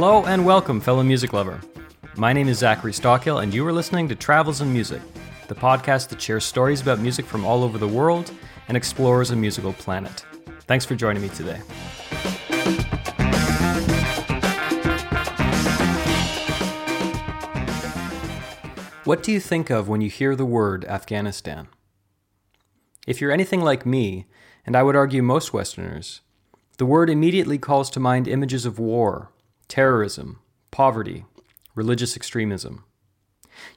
Hello and welcome, fellow music lover. My name is Zachary Stockill, and you are listening to Travels in Music, the podcast that shares stories about music from all over the world and explores a musical planet. Thanks for joining me today. What do you think of when you hear the word Afghanistan? If you're anything like me, and I would argue most Westerners, the word immediately calls to mind images of war, terrorism, poverty, religious extremism.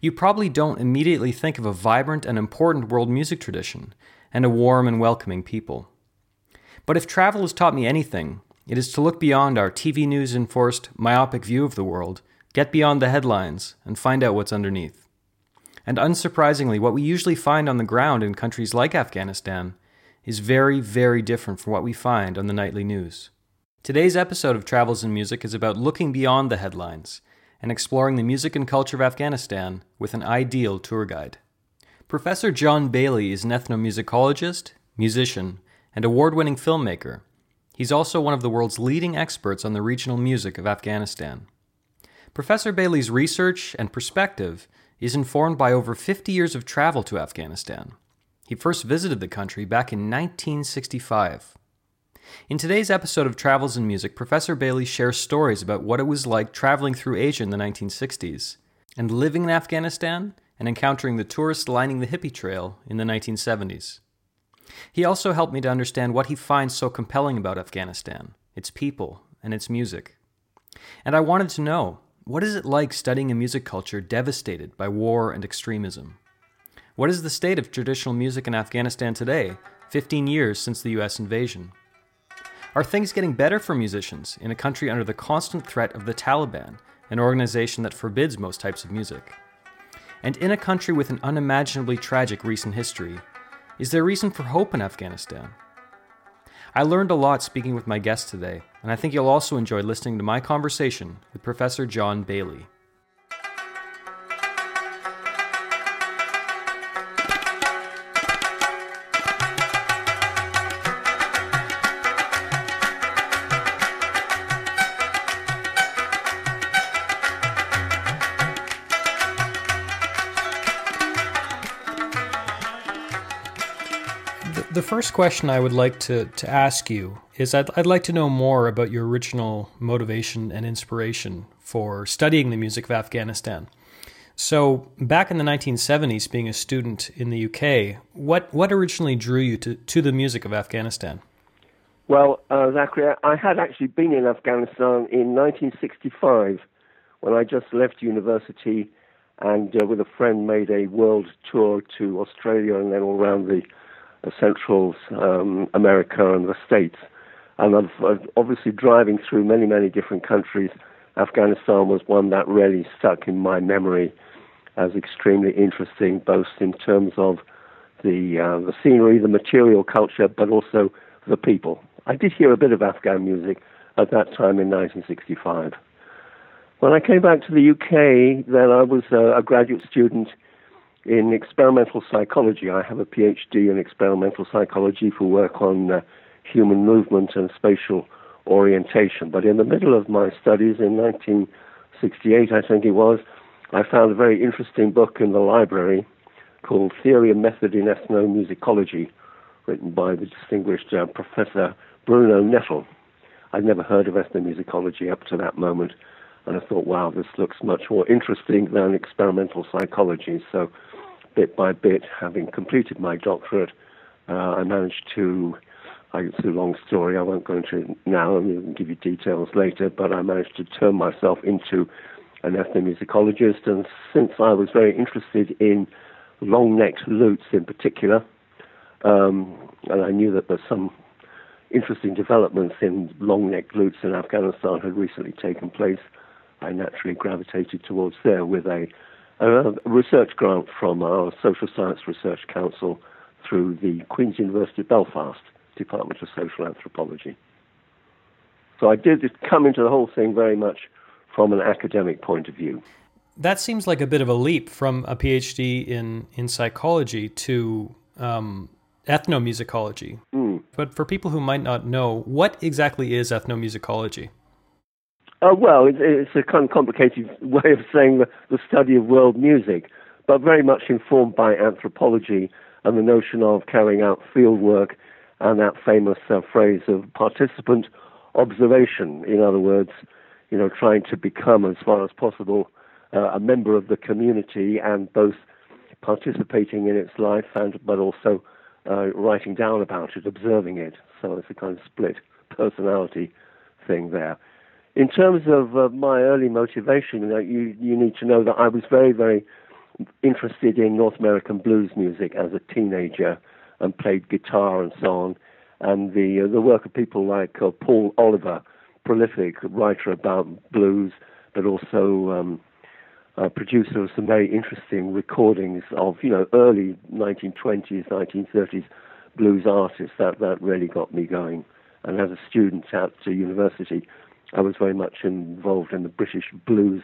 You probably don't immediately think of a vibrant and important world music tradition and a warm and welcoming people. But if travel has taught me anything, it is to look beyond our TV news enforced myopic view of the world, get beyond the headlines, and find out what's underneath. And unsurprisingly, what we usually find on the ground in countries like Afghanistan is very, very different from what we find on the nightly news. Today's episode of Travels in Music is about looking beyond the headlines and exploring the music and culture of Afghanistan with an ideal tour guide. Professor John Baily is an ethnomusicologist, musician, and award winning filmmaker. He's also one of the world's leading experts on the regional music of Afghanistan. Professor Baily's research and perspective is informed by over 50 years of travel to Afghanistan. He first visited the country back in 1965. In today's episode of Travels in Music, Professor Baily shares stories about what it was like traveling through Asia in the 1960s and living in Afghanistan and encountering the tourists lining the hippie trail in the 1970s. He also helped me to understand what he finds so compelling about Afghanistan, its people, and its music. And I wanted to know what is it like studying a music culture devastated by war and extremism? What is the state of traditional music in Afghanistan today, 15 years since the US invasion? Are things getting better for musicians in a country under the constant threat of the Taliban, an organization that forbids most types of music? And in a country with an unimaginably tragic recent history, is there reason for hope in Afghanistan? I learned a lot speaking with my guest today, and I think you'll also enjoy listening to my conversation with Professor John Baily. The first question I would like to, to ask you is I'd, I'd like to know more about your original motivation and inspiration for studying the music of Afghanistan. So, back in the 1970s, being a student in the UK, what, what originally drew you to, to the music of Afghanistan? Well, uh, Zachary, I had actually been in Afghanistan in 1965 when I just left university and uh, with a friend made a world tour to Australia and then all around the Central um, America and the States. And I've, obviously driving through many, many different countries, Afghanistan was one that really stuck in my memory as extremely interesting, both in terms of the uh, the scenery, the material culture, but also the people. I did hear a bit of Afghan music at that time in 1965. When I came back to the UK, then I was uh, a graduate student in experimental psychology. I have a PhD in experimental psychology for work on uh, human movement and spatial orientation. But in the middle of my studies in 1968, I think it was, I found a very interesting book in the library called Theory and Method in Ethnomusicology, written by the distinguished uh, Professor Bruno Nettl. I'd never heard of ethnomusicology up to that moment, and I thought, wow, this looks much more interesting than experimental psychology. So bit by bit, having completed my doctorate, uh, I managed to. I, It's a long story. I won't go into it now. and give you details later. But I managed to turn myself into an ethnomusicologist, and since I was very interested in long-necked lutes in particular, um, and I knew that there's some interesting developments in long-necked lutes in Afghanistan had recently taken place, I naturally gravitated towards there with a a research grant from our Social Science Research Council through the Queen's University Belfast Department of Social Anthropology. So I did come into the whole thing very much from an academic point of view. That seems like a bit of a leap from a PhD in, in psychology to um, ethnomusicology. Mm. But for people who might not know, what exactly is ethnomusicology? Uh, well, it, it's a kind of complicated way of saying the, the study of world music, but very much informed by anthropology and the notion of carrying out field work and that famous uh, phrase of participant observation. In other words, you know, trying to become as far as possible uh, a member of the community and both participating in its life and but also uh, writing down about it, observing it. So it's a kind of split personality thing there. In terms of uh, my early motivation, uh, you you need to know that I was very very interested in North American blues music as a teenager and played guitar and so on. And the uh, the work of people like uh, Paul Oliver, prolific writer about blues, but also um, a producer of some very interesting recordings of you know early 1920s, 1930s blues artists. That that really got me going. And as a student at the university, I was very much involved in the British blues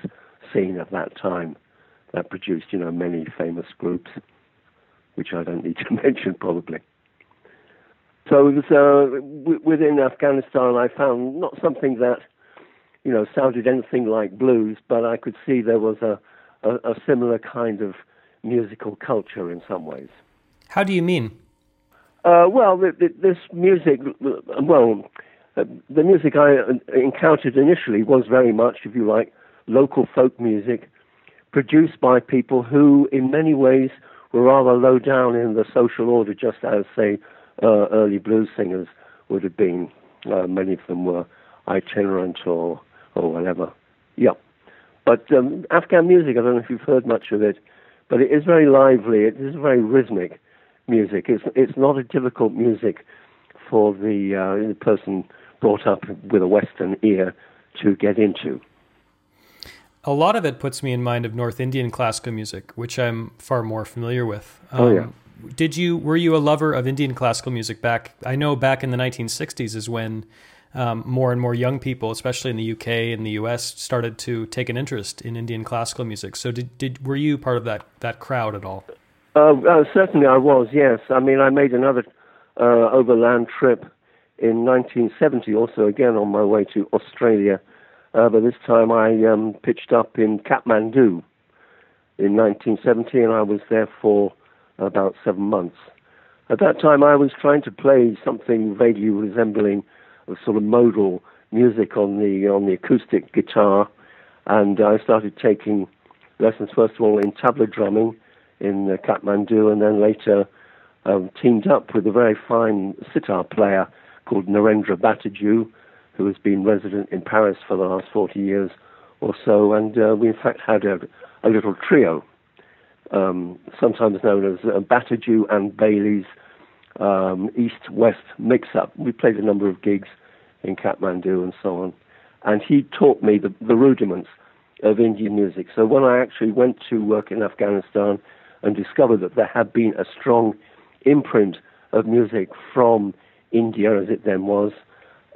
scene at that time. That produced, you know, many famous groups, which I don't need to mention probably. So it was, uh, w- within Afghanistan, I found not something that, you know, sounded anything like blues, but I could see there was a, a, a similar kind of musical culture in some ways. How do you mean? Uh, well, the, the, this music, well, the music I uh, encountered initially was very much, if you like, local folk music produced by people who, in many ways, were rather low down in the social order, just as, say, uh, early blues singers would have been. Uh, many of them were itinerant or, or whatever. Yeah. But um, Afghan music, I don't know if you've heard much of it, but it is very lively. It is very rhythmic music. It's, it's not a difficult music for the, uh, the person brought up with a Western ear to get into. A lot of it puts me in mind of North Indian classical music, which I'm far more familiar with. Um, oh yeah. Um, did you were you a lover of Indian classical music back? I know back in the 1960s is when um, more and more young people, especially in the UK and the US, started to take an interest in Indian classical music. So did, did were you part of that that crowd at all? Uh, uh, certainly, I was. Yes, I mean, I made another uh, overland trip in 1970, also again on my way to Australia. Uh, but this time I um, pitched up in Kathmandu in 1970, and I was there for about seven months. At that time, I was trying to play something vaguely resembling a sort of modal music on the on the acoustic guitar, and I started taking lessons first of all in tabla drumming in uh, Kathmandu, and then later um, teamed up with a very fine sitar player called Narendra Bataju, who has been resident in Paris for the last 40 years or so. And uh, we, in fact, had a, a little trio, um, sometimes known as uh, and Baily's um, East West mix up. We played a number of gigs in Kathmandu and so on. And he taught me the, the rudiments of Indian music. So when I actually went to work in Afghanistan and discovered that there had been a strong imprint of music from India as it then was,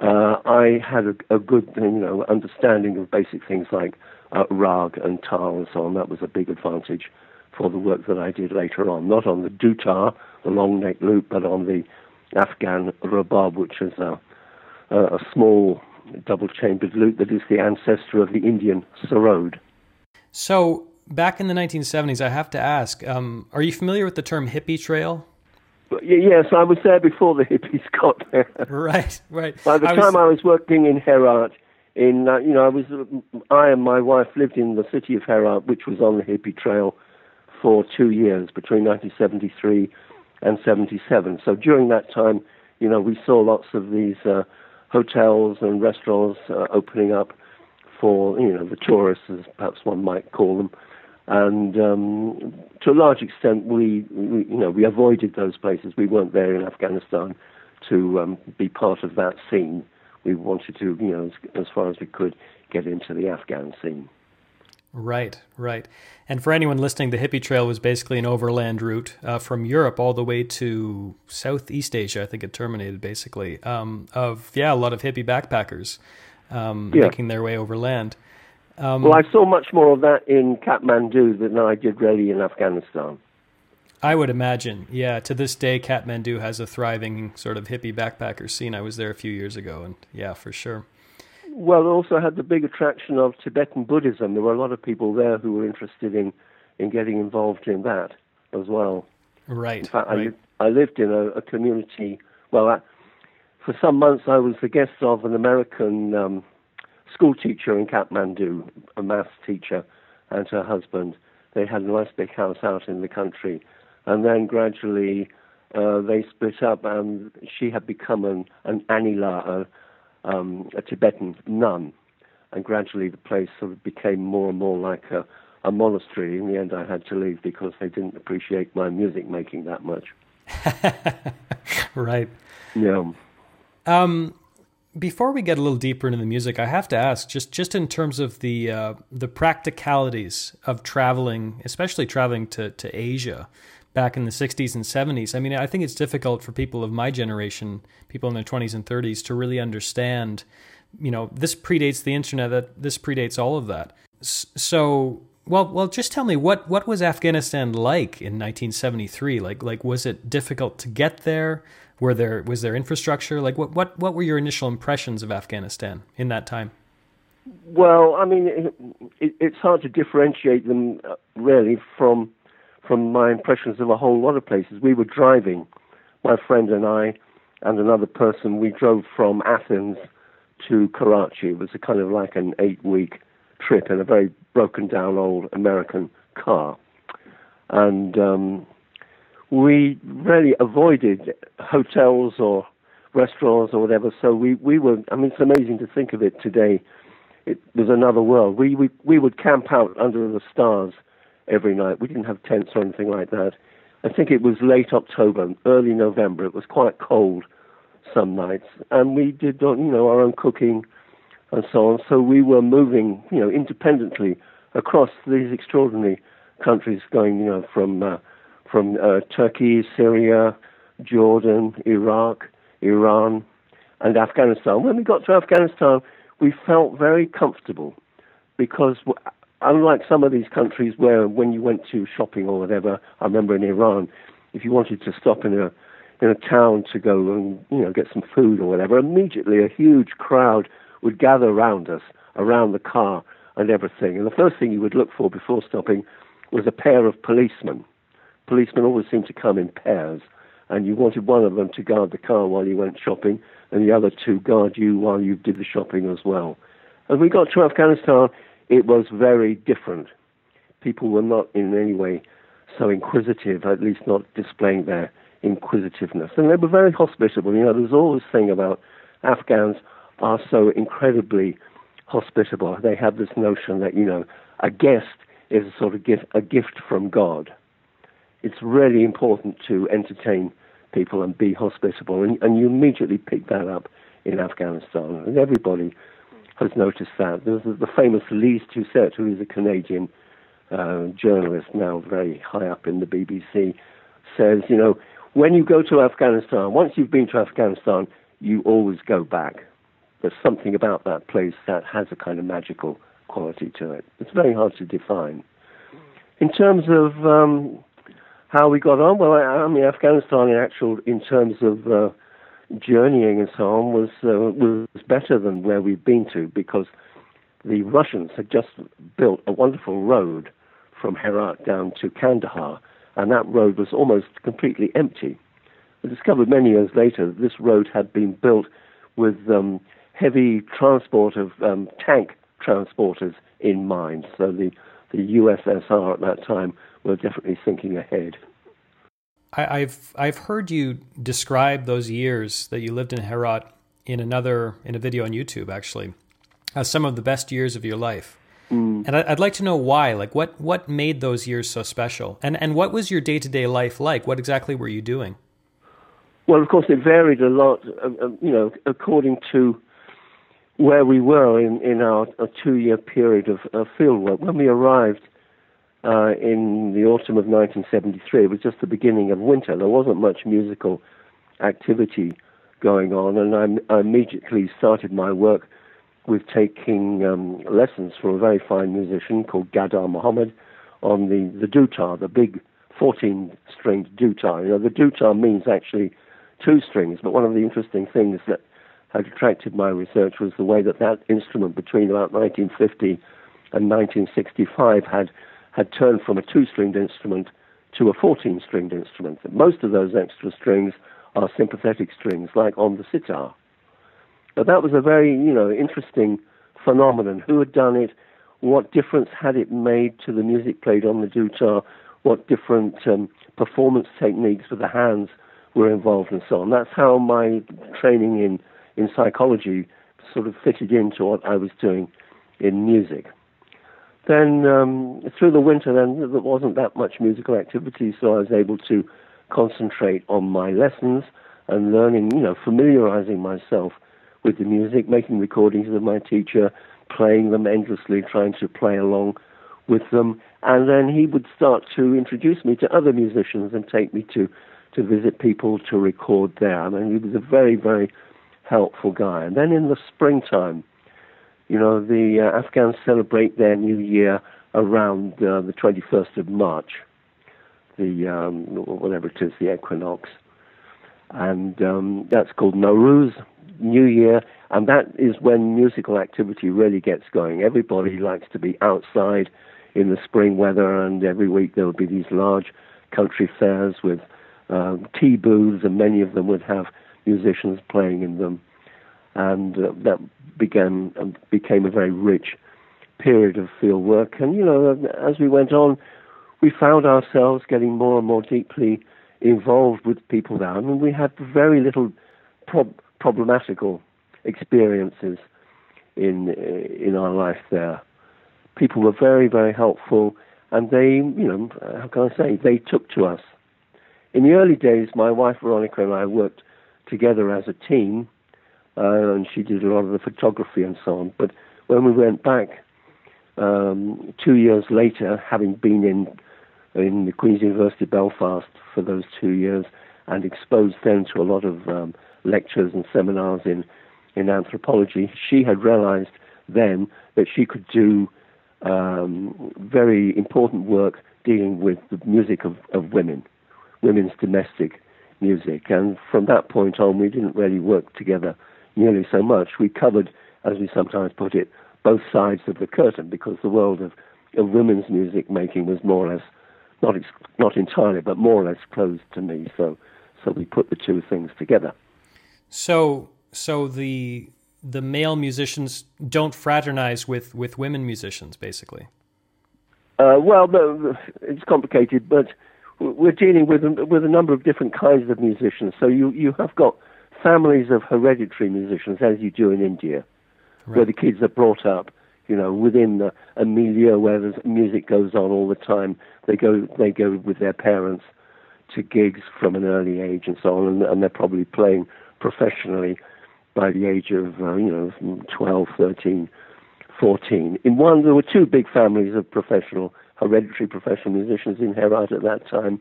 uh, I had a, a, good you know understanding of basic things like uh, rag and tal and so on. That was a big advantage for the work that I did later on, not on the dutar, the long neck lute, but on the Afghan rabab, which is a, a small double chambered lute that is the ancestor of the Indian sarod. So, back in the 1970s, I have to ask um, are you familiar with the term hippie trail? Yes, I was there before the hippies got there. Right, right. By the I time was... I was working in Herat, in uh, you know, I was I and my wife lived in the city of Herat, which was on the hippie trail for two years between 1973 and 77. So during that time, you know, we saw lots of these uh, hotels and restaurants uh, opening up for you know the tourists, as perhaps one might call them and um, to a large extent, we, we, you know we avoided those places. We weren't there in Afghanistan to um, be part of that scene. We wanted to, you know, as, as, far as we could, get into the Afghan scene. Right, right. And for anyone listening, the hippie trail was basically an overland route uh, from Europe all the way to Southeast Asia. I think it terminated basically um, of yeah a lot of hippie backpackers um, yeah. making their way overland. Um, well, I saw much more of that in Kathmandu than I did really in Afghanistan. I would imagine, yeah. To this day, Kathmandu has a thriving sort of hippie backpacker scene. I was there a few years ago, and yeah, for sure. Well, it also had the big attraction of Tibetan Buddhism. There were a lot of people there who were interested in, in getting involved in that as well. Right. In fact, right. I, I lived in a, a community. Well, I, for some months, I was the guest of an American um, school teacher in Kathmandu, a maths teacher, and her husband. They had a nice big house out in the country, and then gradually uh, they split up, and she had become an, an anila, a, um, a Tibetan nun, and gradually the place sort of became more and more like a, a monastery. In the end, I had to leave because they didn't appreciate my music making that much. right. Yeah. Um, before we get a little deeper into the music, I have to ask, just just in terms of the uh, the practicalities of traveling, especially traveling to to Asia back in the 60s and 70s. I mean, I think it's difficult for people of my generation, people in their 20s and 30s, to really understand. You know, this predates the internet. That this predates all of that. So, well, well, just tell me what what was Afghanistan like in 1973? Like, like was it difficult to get there? Were there was there infrastructure? Like what what what were your initial impressions of Afghanistan in that time? Well, I mean, it, it, it's hard to differentiate them uh, really from from my impressions of a whole lot of places. We were driving, my friend and I, and another person. We drove from Athens to Karachi. It was a kind of like an eight-week trip in a very broken down old American car, and um, we really avoided hotels or restaurants or whatever. So we, we were, I mean, it's amazing to think of it today. It was another world. We, we, we would camp out under the stars every night. We didn't have tents or anything like that. I think it was late October, early November. It was quite cold some nights. And we did, you know, our own cooking and so on. So we were moving, you know, independently across these extraordinary countries, going, you know, from uh, from uh, Turkey, Syria, Jordan, Iraq, Iran, and Afghanistan. When we got to Afghanistan, we felt very comfortable because unlike some of these countries where when you went to shopping or whatever, I remember in Iran, if you wanted to stop in a in a town to go and you know get some food or whatever, immediately a huge crowd would gather around us, around the car and everything. And the first thing you would look for before stopping was a pair of policemen policemen always seemed to come in pairs, and you wanted one of them to guard the car while you went shopping, and the other to guard you while you did the shopping as well. As we got to Afghanistan, it was very different. People were not in any way so inquisitive, at least not displaying their inquisitiveness. And they were very hospitable. You know, there's always this thing about Afghans are so incredibly hospitable. They have this notion that, you know, a guest is a sort of gift, a gift from God it's really important to entertain people and be hospitable. And, and you immediately pick that up in Afghanistan. And everybody has noticed that. There's the famous Lyse Doucet, who is a Canadian uh, journalist now very high up in the BBC, says, you know, when you go to Afghanistan, once you've been to Afghanistan, you always go back. There's something about that place that has a kind of magical quality to it. It's very hard to define. In terms of um, how we got on. Well, I, I mean, Afghanistan, in actual, in terms of uh, journeying and so on, was uh, was better than where we'd been to because the Russians had just built a wonderful road from Herat down to Kandahar, and that road was almost completely empty. I discovered many years later that this road had been built with um, heavy transport of um, tank transporters in mind. So the, the USSR at that time we're definitely thinking ahead. I, have I've heard you describe those years that you lived in Herat in another in a video on YouTube actually as some of the best years of your life. Mm. And I'd like to know why. Like, what what made those years so special? And and what was your day to day life like? What exactly were you doing? Well, of course, it varied a lot. Uh, uh, you know, according to where we were in in our two year period of, of field work. When we arrived uh, in the autumn of 1973. It was just the beginning of winter. There wasn't much musical activity going on, and I, I immediately started my work with taking um, lessons from a very fine musician called Gadar Mohammed on the, the dutar, the big 14 stringed dutar. You know, the dutar means actually two strings, but one of the interesting things that had attracted my research was the way that that instrument between about 1950 and 1965 had had turned from a two-stringed instrument to a 14-stringed instrument. Most of those extra strings are sympathetic strings, like on the sitar. But that was a very, you know, interesting phenomenon. Who had done it? What difference had it made to the music played on the dutar? What different um, performance techniques with the hands were involved, and so on. That's how my training in in psychology sort of fitted into what I was doing in music. Then um, through the winter, then there wasn't that much musical activity, so I was able to concentrate on my lessons and learning, you know, familiarizing myself with the music, making recordings with my teacher, playing them endlessly, trying to play along with them. And then he would start to introduce me to other musicians and take me to, to visit people to record there. I mean, he was a very, very helpful guy. And then in the springtime, you know, the uh, Afghans celebrate their new year around uh, the 21st of March, the um, whatever it is, the equinox, and um, that's called Nowruz, New Year, and that is when musical activity really gets going. Everybody likes to be outside in the spring weather, and every week there will be these large country fairs with um, tea booths, and many of them would have musicians playing in them, and uh, that began uh, became a very rich period of field work. And you know, as we went on, we found ourselves getting more and more deeply involved with people there. Mean, we had very little prob- problematical experiences in uh, in our life there. People were very, very helpful, and they, you know, how can I say, they took to us. In the early days, my wife Veronica and I worked together as a team, uh, and she did a lot of the photography and so on. But when we went back um, two years later, having been in in the Queen's University Belfast for those two years, and exposed then to a lot of um, lectures and seminars in in anthropology, she had realized then that she could do um, very important work dealing with the music of, of women, women's domestic music. And from that point on, we didn't really work together nearly so much. We covered, as we sometimes put it, both sides of the curtain because the world of, of women's music making was more or less, not, ex- not entirely, but more or less closed to me. So, so we put the two things together. So, so the the male musicians don't fraternize with, with women musicians, basically. Uh, well, it's complicated, but we're dealing with with a number of different kinds of musicians. So you you have got families of hereditary musicians, as you do in India, right. where the kids are brought up, you know, within the, a milieu where the music goes on all the time. They go they go with their parents to gigs from an early age and so on, and, and they're probably playing professionally by the age of uh, you know 12, 13, 14. In one, there were two big families of professional hereditary professional musicians in Herat at that time.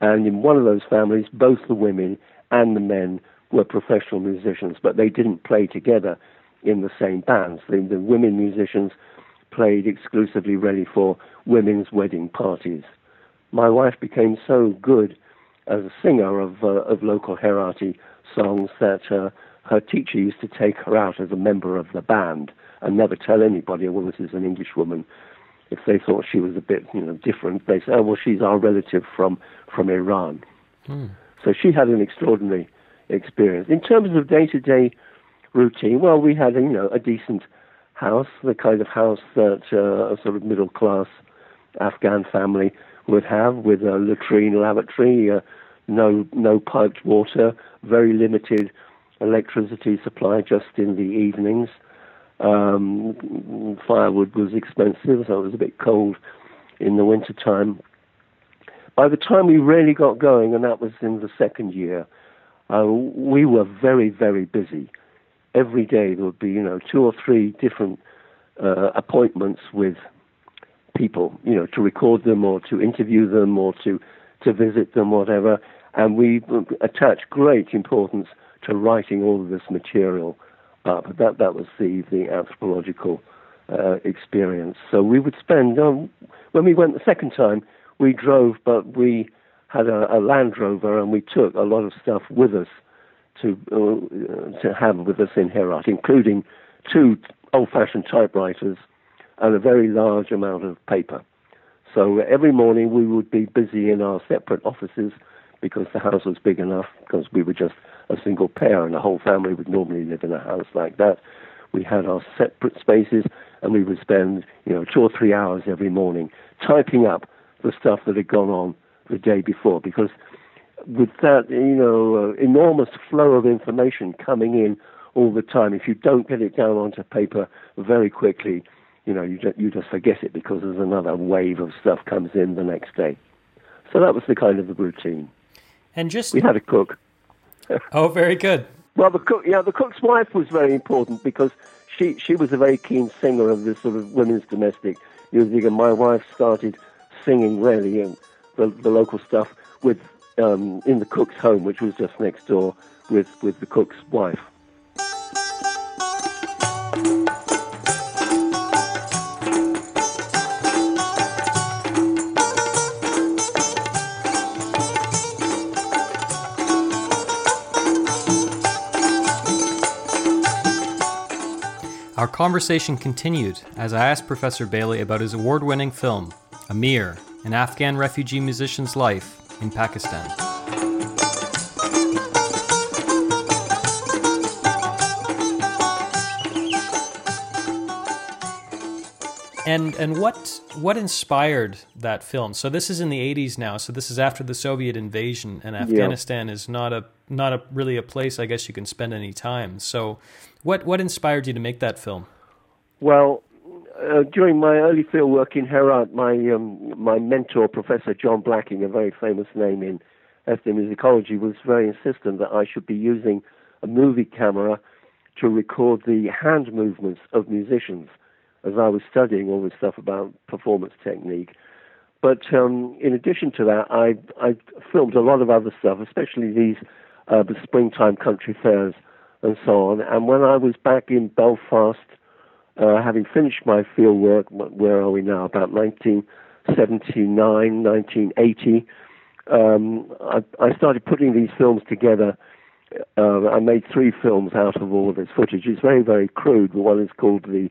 And in one of those families, both the women and the men were professional musicians, but they didn't play together in the same bands. The, the women musicians played exclusively really for women's wedding parties. My wife became so good as a singer of, uh, of local Herati songs that uh, her teacher used to take her out as a member of the band and never tell anybody, well, this is an English woman if they thought she was a bit, you know, different, they say, "Oh, well, she's our relative from from Iran." Hmm. So she had an extraordinary experience in terms of day-to-day routine. Well, we had, you know, a decent house, the kind of house that uh, a sort of middle-class Afghan family would have, with a latrine, lavatory, uh, no no piped water, very limited electricity supply just in the evenings. Um, firewood was expensive, so it was a bit cold in the winter time. By the time we really got going, and that was in the second year, uh, we were very, very busy. Every day there would be, you know, two or three different uh, appointments with people, you know, to record them or to interview them or to to visit them, whatever. And we attach great importance to writing all of this material but that that was the the anthropological uh, experience. So we would spend um, when we went the second time, we drove, but we had a, a Land Rover and we took a lot of stuff with us to uh, to have with us in Herat, including two old-fashioned typewriters and a very large amount of paper. So every morning we would be busy in our separate offices because the house was big enough because we were just a single pair and the whole family would normally live in a house like that. We had our separate spaces and we would spend, you know, two or three hours every morning typing up the stuff that had gone on the day before because with that, you know, uh, enormous flow of information coming in all the time, if you don't get it down onto paper very quickly, you know, you just, you just forget it because there's another wave of stuff comes in the next day. So that was the kind of the routine. And just we had a cook. oh, very good. Well, the cook, yeah, the cook's wife was very important because she she was a very keen singer of this sort of women's domestic music, and my wife started singing really the, the local stuff with um, in the cook's home, which was just next door, with with the cook's wife. Our conversation continued as I asked Professor Baily about his award winning film, Amir, an Afghan refugee musician's life in Pakistan. And and what what inspired that film? So this is in the 80s now. So this is after the Soviet invasion, and Afghanistan yeah. is not a not a really a place I guess you can spend any time. So what what inspired you to make that film? Well, uh, during my early field work in Herat, my um, my mentor, Professor John Blacking, a very famous name in ethnomusicology, was very insistent that I should be using a movie camera to record the hand movements of musicians as I was studying all this stuff about performance technique. But um, in addition to that, I, I filmed a lot of other stuff, especially these uh, the springtime country fairs and so on. And when I was back in Belfast, uh, having finished my field work, where are we now? About 1979, 1980, um, I, I, started putting these films together. Uh, I made three films out of all of this footage. It's very, very crude. One is called The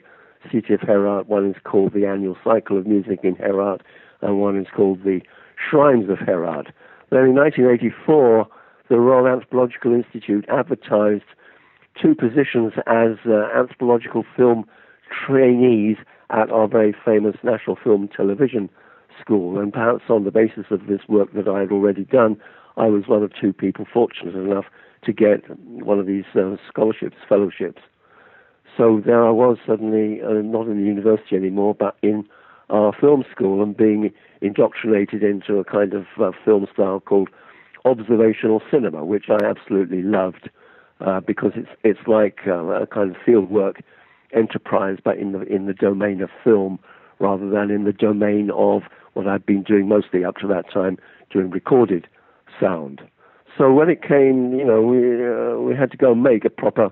City of Herat, one is called The Annual Cycle of Music in Herat, and one is called The Shrines of Herat. Then in 1984, the Royal Anthropological Institute advertised two positions as uh, anthropological film trainees at our very famous National Film Television School. And perhaps on the basis of this work that I had already done, I was one of two people fortunate enough to get one of these uh, scholarships, fellowships. So there I was suddenly uh, not in the university anymore, but in our film school and being indoctrinated into a kind of uh, film style called observational cinema, which I absolutely loved uh, because it's it's like uh, a kind of field work enterprise, but in the in the domain of film rather than in the domain of what I'd been doing mostly up to that time, doing recorded sound. So when it came, you know, we uh, we had to go and make a proper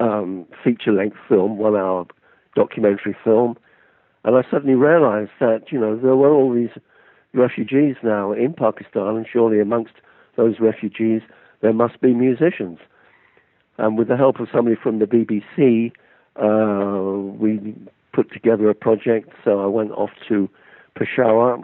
um, feature-length film, one-hour documentary film, and I suddenly realised that you know there were all these refugees now in Pakistan, and surely amongst those refugees there must be musicians. And with the help of somebody from the BBC, uh, we put together a project. So I went off to Peshawar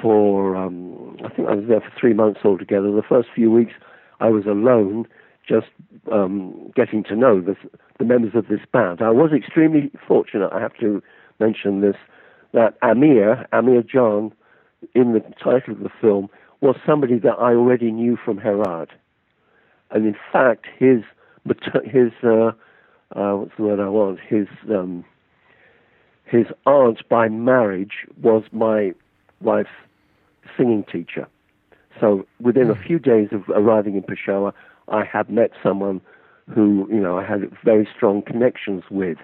for, um, I think I was there for three months altogether. The first few weeks I was alone, just um, getting to know the, the members of this band. I was extremely fortunate, I have to mention this, that Amir, Amir Jan, in the title of the film, was somebody that I already knew from Herat. And in fact, his, his uh, uh, what's the word I want? His um, his aunt by marriage was my wife's singing teacher. So within a hmm. few days of arriving in Peshawar, I had met someone who you know I had very strong connections with,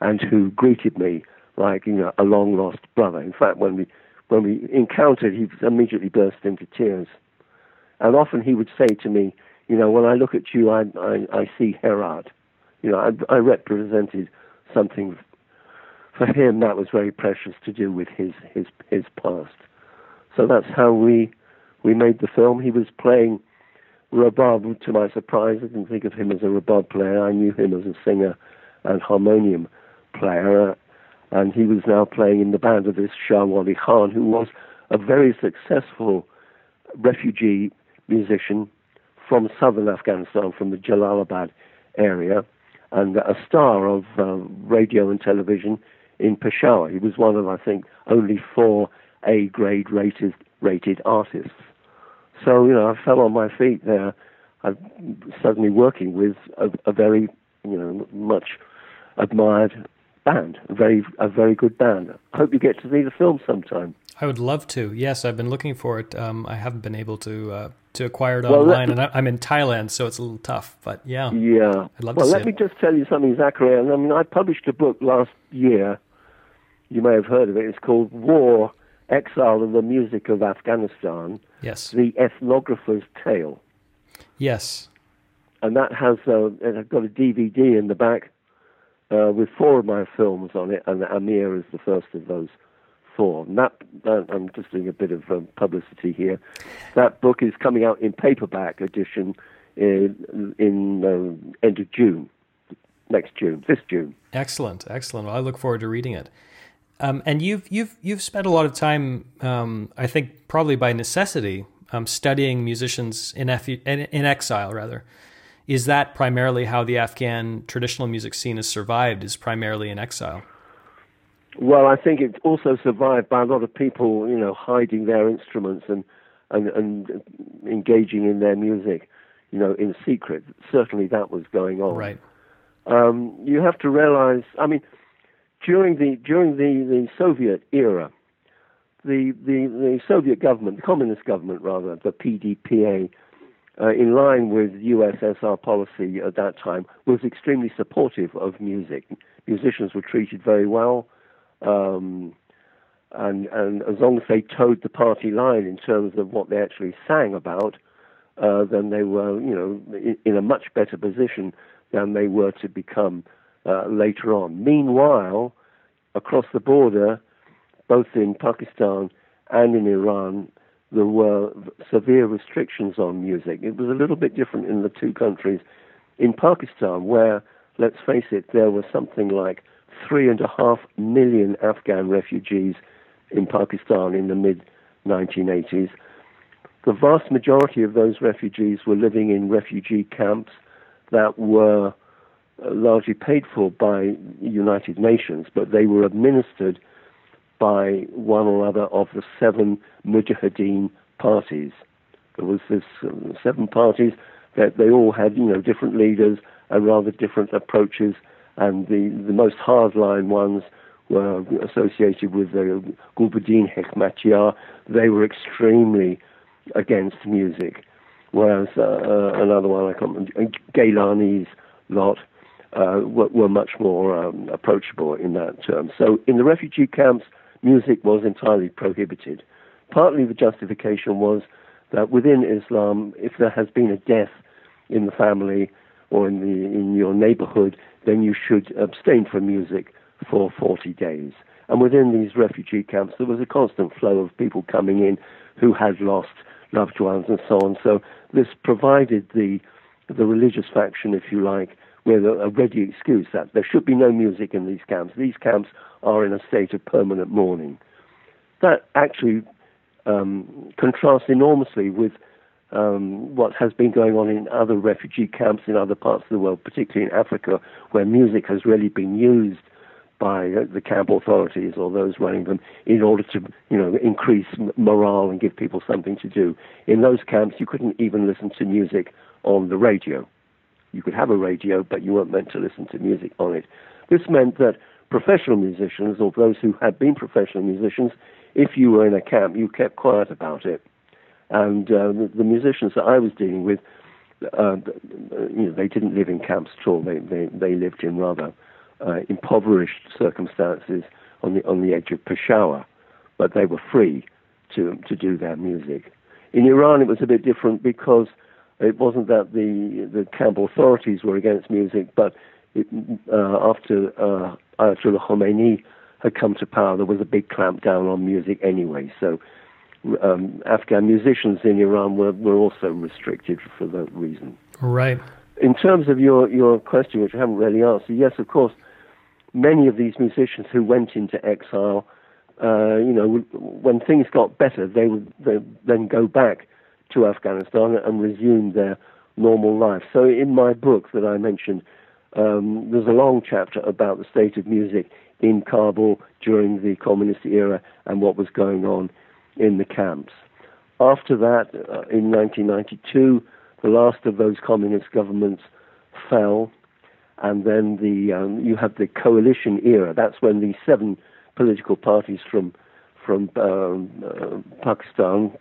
and who greeted me like you know a long lost brother. In fact, when we when we encountered, he immediately burst into tears, and often he would say to me, you know, when I look at you, I I, I see Herat. You know, I, I represented something for him that was very precious to do with his his his past. So that's how we we made the film. He was playing Rabab, to my surprise, I didn't think of him as a Rabab player. I knew him as a singer and harmonium player, and he was now playing in the band of this Shah Wali Khan, who was a very successful refugee musician from southern Afghanistan, from the Jalalabad area, and a star of uh, radio and television in Peshawar. He was one of, I think, only four A grade rated, rated artists. So, you know, I fell on my feet there. I'm suddenly working with a, a very, you know, much admired band, a very, a very good band. I hope you get to see the film sometime. I would love to. Yes, I've been looking for it. Um, I haven't been able to uh, to acquire it well, online, me, and I'm in Thailand, so it's a little tough. But yeah, yeah. I'd love well, to let me it. just tell you something, Zachary. I mean, I published a book last year. You may have heard of it. It's called War Exile and the Music of Afghanistan. Yes. The Ethnographer's Tale. Yes. And that has uh, it got a DVD in the back uh, with four of my films on it, and Amir is the first of those that, uh, I'm just doing a bit of um, publicity here. That book is coming out in paperback edition in, in uh, end of June, next June, this June. Excellent, excellent. Well, I look forward to reading it. Um, and you've you've you've spent a lot of time, um, I think, probably by necessity, um, studying musicians in, F- in, in exile. Rather, is that primarily how the Afghan traditional music scene has survived? Is primarily in exile. Well, I think it also survived by a lot of people, you know, hiding their instruments and and, and engaging in their music, you know, in secret. Certainly, that was going on. Right. Um, you have to realize. I mean during the during the, the Soviet era, the, the the Soviet government, the communist government rather, the PDPA, uh, in line with USSR policy at that time, was extremely supportive of music. Musicians were treated very well, um, and and as long as they toed the party line in terms of what they actually sang about, uh, then they were you know in, in a much better position than they were to become uh, later on. Meanwhile, across the border, both in Pakistan and in Iran, there were severe restrictions on music. It was a little bit different in the two countries. In Pakistan, where, let's face it, there were something like three and a half million Afghan refugees in Pakistan in the mid 1980s, the vast majority of those refugees were living in refugee camps that were uh, largely paid for by the United Nations, but they were administered by one or other of the seven Mujahideen parties. There was this um, seven parties that they all had, you know, different leaders and rather different approaches, and the the most hardline ones were associated with the Gulbuddin Hekmatyar. They were extremely against music, whereas uh, uh, another one I can't remember, Gailani's lot uh, were, were, much more um, approachable in that term. So in the refugee camps, music was entirely prohibited. Partly the justification was that within Islam, if there has been a death in the family or in the in your neighborhood, then you should abstain from music for 40 days. And within these refugee camps, there was a constant flow of people coming in who had lost loved ones and so on. So this provided the the religious faction, if you like, with a, ready excuse that there should be no music in these camps. These camps are in a state of permanent mourning. That actually um, contrasts enormously with um, what has been going on in other refugee camps in other parts of the world, particularly in Africa, where music has really been used by the camp authorities or those running them in order to, you know, increase morale and give people something to do. In those camps, you couldn't even listen to music on the radio. You could have a radio, but you weren't meant to listen to music on it. This meant that professional musicians, or those who had been professional musicians, if you were in a camp, you kept quiet about it. And uh, the, the, musicians that I was dealing with, uh, you know, they didn't live in camps at all. They they, they lived in rather uh, impoverished circumstances on the on the edge of Peshawar, but they were free to to do their music. In Iran, it was a bit different because it wasn't that the the camp authorities were against music, but it, uh, after uh, Ayatollah Khomeini had come to power, there was a big clampdown on music anyway. So um, Afghan musicians in Iran were, were also restricted for that reason. Right. In terms of your, your question, which I haven't really answered, yes, of course, many of these musicians who went into exile, uh, you know, when things got better, they would they then go back to Afghanistan and resume their normal life. So in my book that I mentioned, um, there's a long chapter about the state of music in Kabul during the communist era and what was going on in the camps. After that, uh, in 1992, the last of those communist governments fell, and then the um, you have the coalition era. That's when the seven political parties from from um, uh, Pakistan,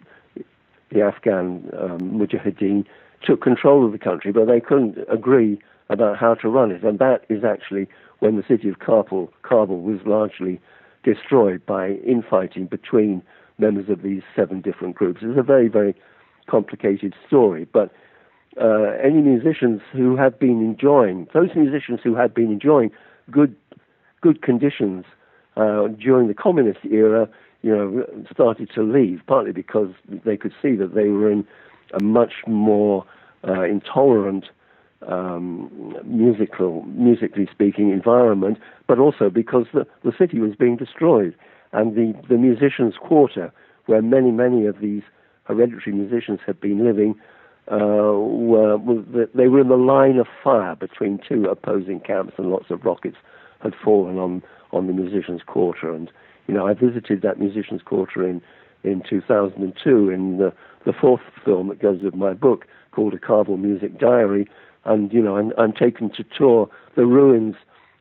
the Afghan um, Mujahideen, took control of the country, but they couldn't agree about how to run it, and that is actually when the city of Kabul, Kabul was largely destroyed by infighting between members of these seven different groups. It's a very, very complicated story, but uh, any musicians who have been enjoying, those musicians who had been enjoying good, good conditions uh, during the communist era, you know, started to leave, partly because they could see that they were in a much more uh, intolerant um, musical, musically speaking, environment, but also because the, the city was being destroyed. And the, the musicians' quarter, where many, many of these hereditary musicians had been living, uh, were, they were in the line of fire between two opposing camps, and lots of rockets had fallen on, on the musicians' quarter. And you know, I visited that musicians' quarter in in 2002 in the, the fourth film that goes with my book called A Kabul Music Diary, and you know, I'm, I'm taken to tour the ruins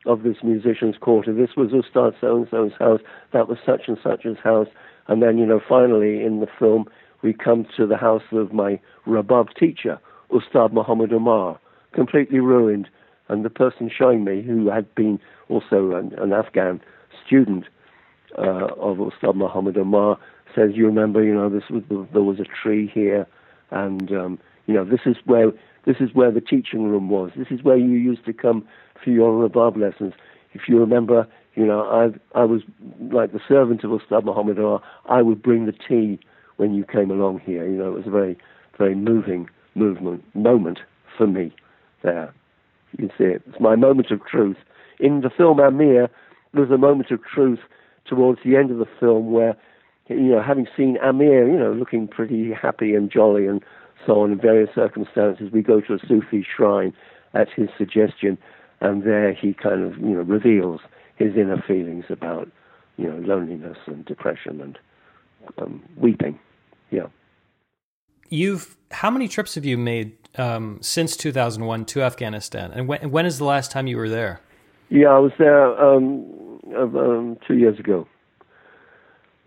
of this musician's quarter. This was Ustad so and so's house. That was such and such's house. And then, you know, finally in the film, we come to the house of my Rabab teacher, Ustad Muhammad Omar, completely ruined. And the person showing me, who had been also an, an Afghan student uh, of Ustad Muhammad Omar, says, "You remember, you know, this was the, there was a tree here, and um, you know, this is where this is where the teaching room was. This is where you used to come for your rabab lessons. If you remember, you know, I I was like the servant of Ustad Muhammad I would bring the tea when you came along here. You know, it was a very, very moving movement moment for me there. You can see it. It's my moment of truth. In the film Amir, there's a moment of truth towards the end of the film where, you know, having seen Amir, you know, looking pretty happy and jolly and so on in various circumstances. We go to a Sufi shrine at his suggestion, and there he kind of you know reveals his inner feelings about you know loneliness and depression and um, weeping. Yeah. You've how many trips have you made um, since 2001 to Afghanistan, and when, when is the last time you were there? Yeah, I was there um, um two years ago.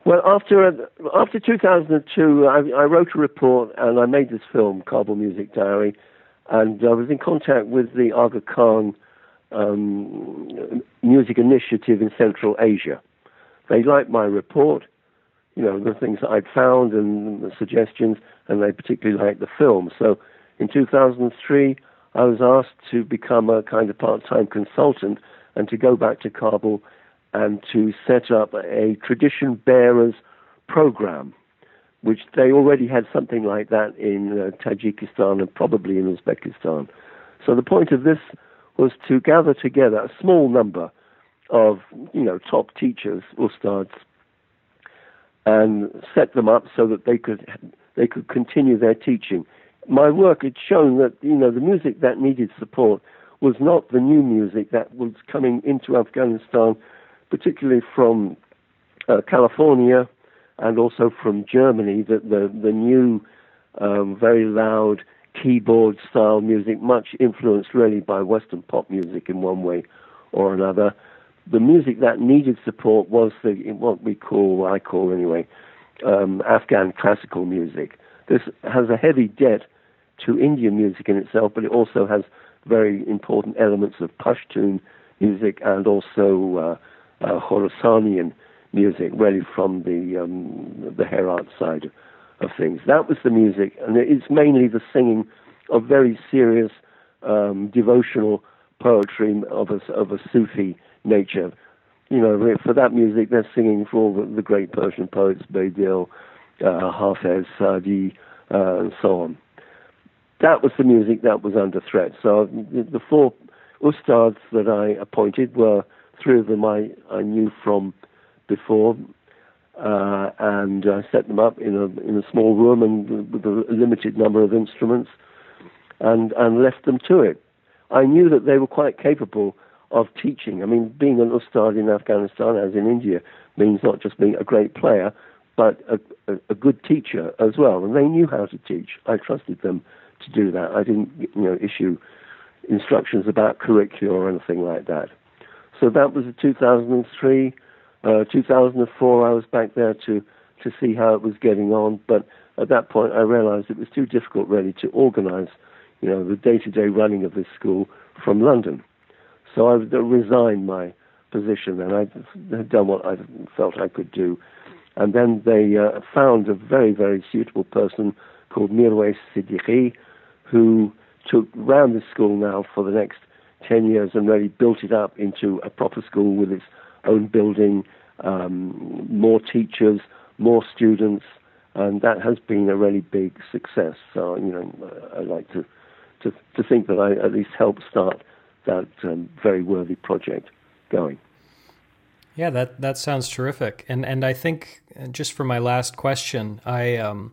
Well, after after 2002, I, I, wrote a report and I made this film, Kabul Music Diary, and I was in contact with the Aga Khan um, Music Initiative in Central Asia. They liked my report, you know, the things that I'd found and the suggestions, and they particularly liked the film. So, in 2003, I was asked to become a kind of part-time consultant and to go back to Kabul and to set up a tradition bearers program, which they already had something like that in uh, Tajikistan and probably in Uzbekistan. So the point of this was to gather together a small number of, you know, top teachers, ustads, and set them up so that they could they could continue their teaching. My work had shown that you know the music that needed support was not the new music that was coming into Afghanistan particularly from uh, California and also from Germany, the, the, the new, um, very loud keyboard style music, much influenced really by Western pop music in one way or another. The music that needed support was the what we call, I call anyway, um, Afghan classical music. This has a heavy debt to Indian music in itself, but it also has very important elements of Pashtun music and also uh, Khorasanian music, really from the um, the Herat side of things. That was the music, and it's mainly the singing of very serious um, devotional poetry of a, of a Sufi nature. You know, for that music, they're singing for all the, the great Persian poets, Bedil uh, Hafez, Saadi, uh, and so on. That was the music that was under threat. So the four ustads that I appointed were three of them I, I knew from before, uh, and I set them up in a in a small room and with a limited number of instruments, and and left them to it. I knew that they were quite capable of teaching. I mean, being an ustad in Afghanistan, as in India, means not just being a great player, but a, a, a good teacher as well. And they knew how to teach. I trusted them to do that. I didn't, you know, issue instructions about curricula or anything like that. So that was 2003. Uh, 2004, I was back there to, to see how it was getting on, but at that point I realized it was too difficult really to organize, you know, the day-to-day running of this school from London. So I resigned my position and I had done what I felt I could do. And then they uh, found a very, very suitable person called Mirwais Siddiqui, who took round the school now for the next 10 years and really built it up into a proper school with its own building, um, more teachers, more students, and that has been a really big success. So, you know, I like to, to, to think that I at least helped start that um, very worthy project going. Yeah, that that sounds terrific. And and I think uh, just for my last question, I um,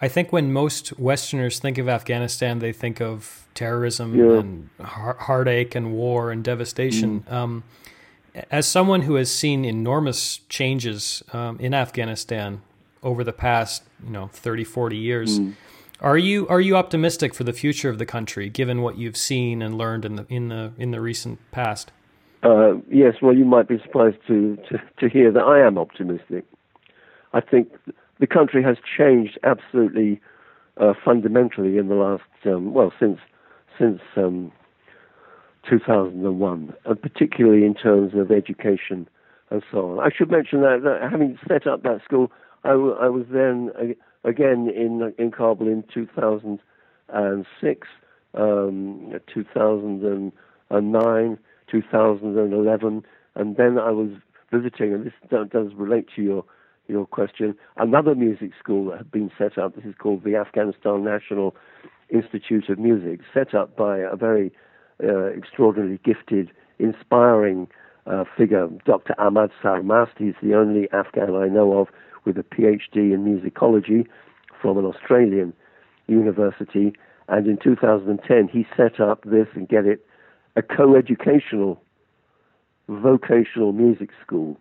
I think when most Westerners think of Afghanistan, they think of terrorism yeah. and heartache and war and devastation. Mm. Um, as someone who has seen enormous changes um, in Afghanistan over the past, you know, 30, 40 years, mm. are you are you optimistic for the future of the country, given what you've seen and learned in the in the in the recent past? Uh, yes, well, you might be surprised to, to, to hear that I am optimistic. I think the country has changed absolutely uh, fundamentally in the last, um, well, since since um, 2001, and particularly in terms of education and so on. I should mention that, that having set up that school, I, w- I was then uh, again in in Kabul in 2006, um, 2009, 2011, and then I was visiting, and this does relate to your your question, another music school that had been set up. This is called the Afghanistan National Institute of Music, set up by a very uh, extraordinarily gifted, inspiring uh, figure, Dr. Ahmad Sarmast. He's the only Afghan I know of with a PhD in musicology from an Australian university. And in 2010, he set up this and get it a co-educational vocational music school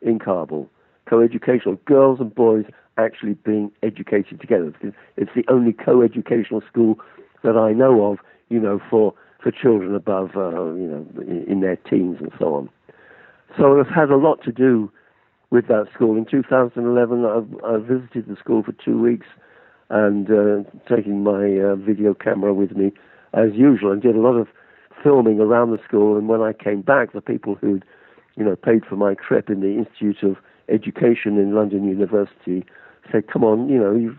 in Kabul co-educational, girls and boys actually being educated together. It's the only co-educational school that I know of, you know, for for children above, uh, you know, in their teens and so on. So I've had a lot to do with that school. In 2011, I, I visited the school for two weeks and uh, taking my uh, video camera with me as usual and did a lot of filming around the school. And when I came back, the people who'd, you know, paid for my trip in the Institute of education in London University said, "Come on, you know,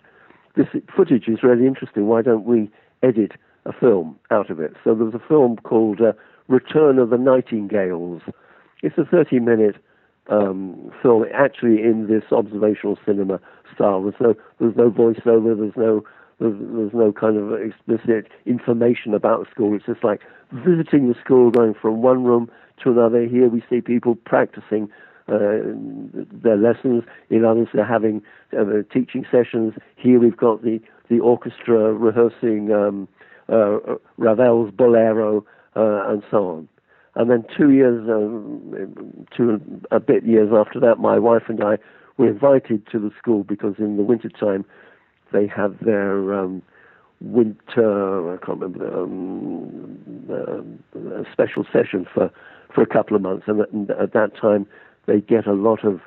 this footage is really interesting. Why don't we edit a film out of it?" So there was a film called uh, "Return of the Nightingales." It's a 30-minute um, film, actually in this observational cinema style. There's no, there's no voiceover. There's no there's, there's, no kind of explicit information about the school. It's just like visiting the school, going from one room to another. Here we see people practicing their lessons. In others, they're having uh, teaching sessions. Here we've got the, the orchestra rehearsing um, uh, Ravel's Bolero and so on. And then two years, um, two a bit years after that, my wife and I were invited to the school because in the winter time they have their um, winter, I can't remember, um, uh, special session for, for a couple of months. And at, at that time, they get a lot of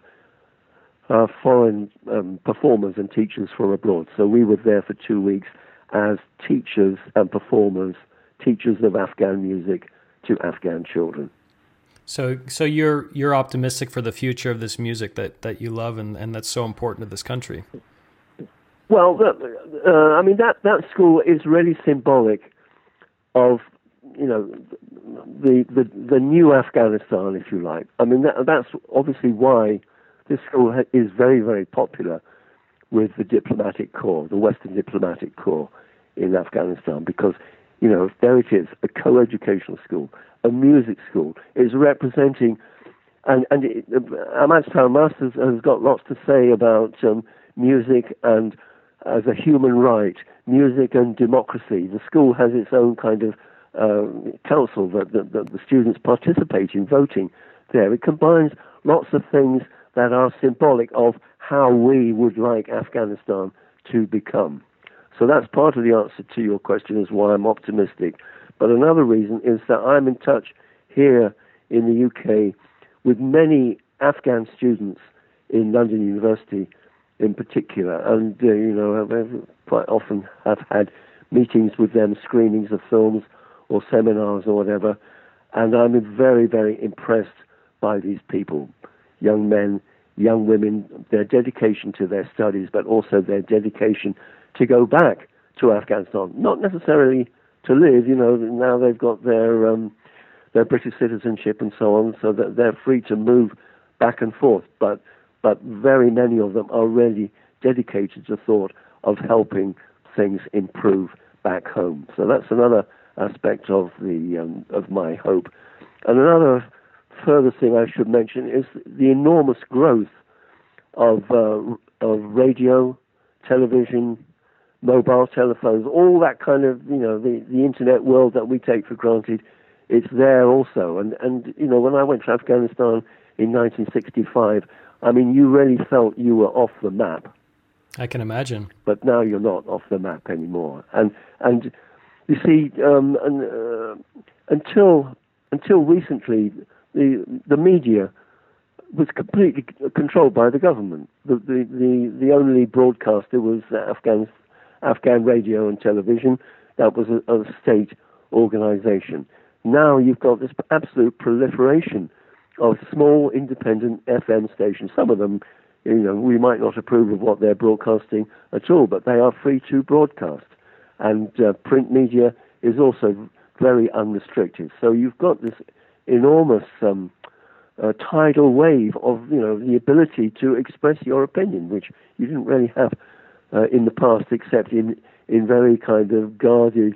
uh, foreign um, performers and teachers from abroad. So we were there for two weeks as teachers and performers, teachers of Afghan music to Afghan children. So, so you're you're optimistic for the future of this music that, that you love and, and that's so important to this country. Well, uh, I mean that that school is really symbolic of you know, the, the, the new Afghanistan, if you like. I mean, that, that's obviously why this school is very, very popular with the diplomatic corps, the Western diplomatic corps in Afghanistan, because you know there it is, a co-educational school, a music school, is representing, and and it, Ahmad Sarmast has got lots to say about um, music and as a human right, music and democracy. The school has its own kind of council that, that, that the students participate in voting there. It combines lots of things that are symbolic of how we would like Afghanistan to become. So that's part of the answer to your question is why I'm optimistic. But another reason is that I'm in touch here in the UK with many Afghan students in London University in particular. And, uh, you know, I've quite often have had meetings with them, screenings of films or seminars or whatever. And I'm very, very impressed by these people, young men, young women, their dedication to their studies, but also their dedication to go back to Afghanistan. Not necessarily to live, you know, now they've got their, um, their British citizenship and so on, so that they're free to move back and forth. But but very many of them are really dedicated to thought of helping things improve back home. So that's another aspect of the um, of my hope. And another further thing I should mention is the enormous growth of uh, of radio, television, mobile telephones, all that kind of you know the the internet world that we take for granted. It's there also, and and you know when I went to Afghanistan in 1965, I mean, you really felt you were off the map. I can imagine. But now you're not off the map anymore. And and you see, um, and, uh, until until recently, the the media was completely controlled by the government. The the the, the only broadcaster was Afghan Afghan radio and television. That was a, a state organization. Now you've got this absolute proliferation of small independent FM stations. Some of them, you know, we might not approve of what they're broadcasting at all, but they are free to broadcast. And uh, print media is also very unrestricted. So you've got this enormous um, uh, tidal wave of, you know, the ability to express your opinion, which you didn't really have uh, in the past, except in in very kind of guarded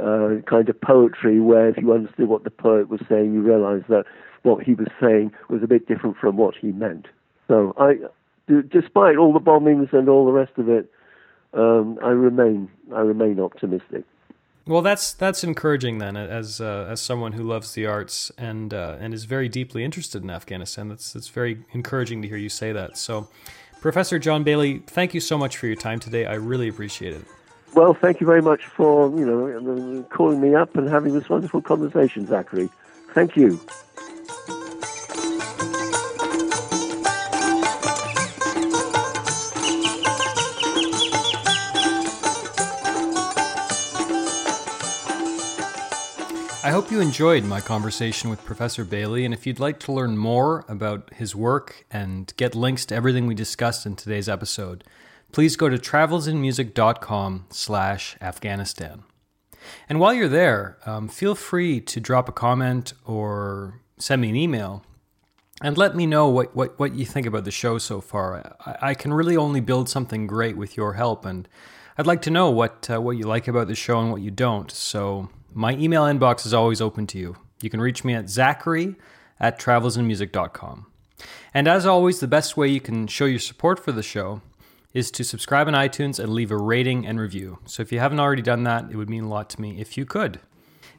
uh, kind of poetry, where if you understood what the poet was saying, you realised that what he was saying was a bit different from what he meant. So I, despite all the bombings and all the rest of it, um, I remain I remain optimistic. Well, that's that's encouraging then, as uh, as someone who loves the arts and uh, and is very deeply interested in Afghanistan. That's that's very encouraging to hear you say that. So, Professor John Baily, thank you so much for your time today. I really appreciate it. Well, thank you very much for you know calling me up and having this wonderful conversation, Zachary. Thank you. I hope you enjoyed my conversation with Professor Baily, and if you'd like to learn more about his work and get links to everything we discussed in today's episode, please go to travelsinmusic.com slash Afghanistan. And while you're there, um, feel free to drop a comment or send me an email and let me know what, what, what you think about the show so far. I, I can really only build something great with your help, and I'd like to know what, uh, what you like about the show and what you don't. So my email inbox is always open to you. You can reach me at zachary at travelsinmusic.com. And as always, the best way you can show your support for the show is to subscribe on iTunes and leave a rating and review. So if you haven't already done that, it would mean a lot to me if you could.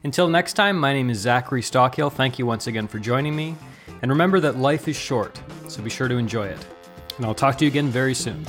Until next time, my name is Zachary Stockill. Thank you once again for joining me. And remember that life is short, so be sure to enjoy it. And I'll talk to you again very soon.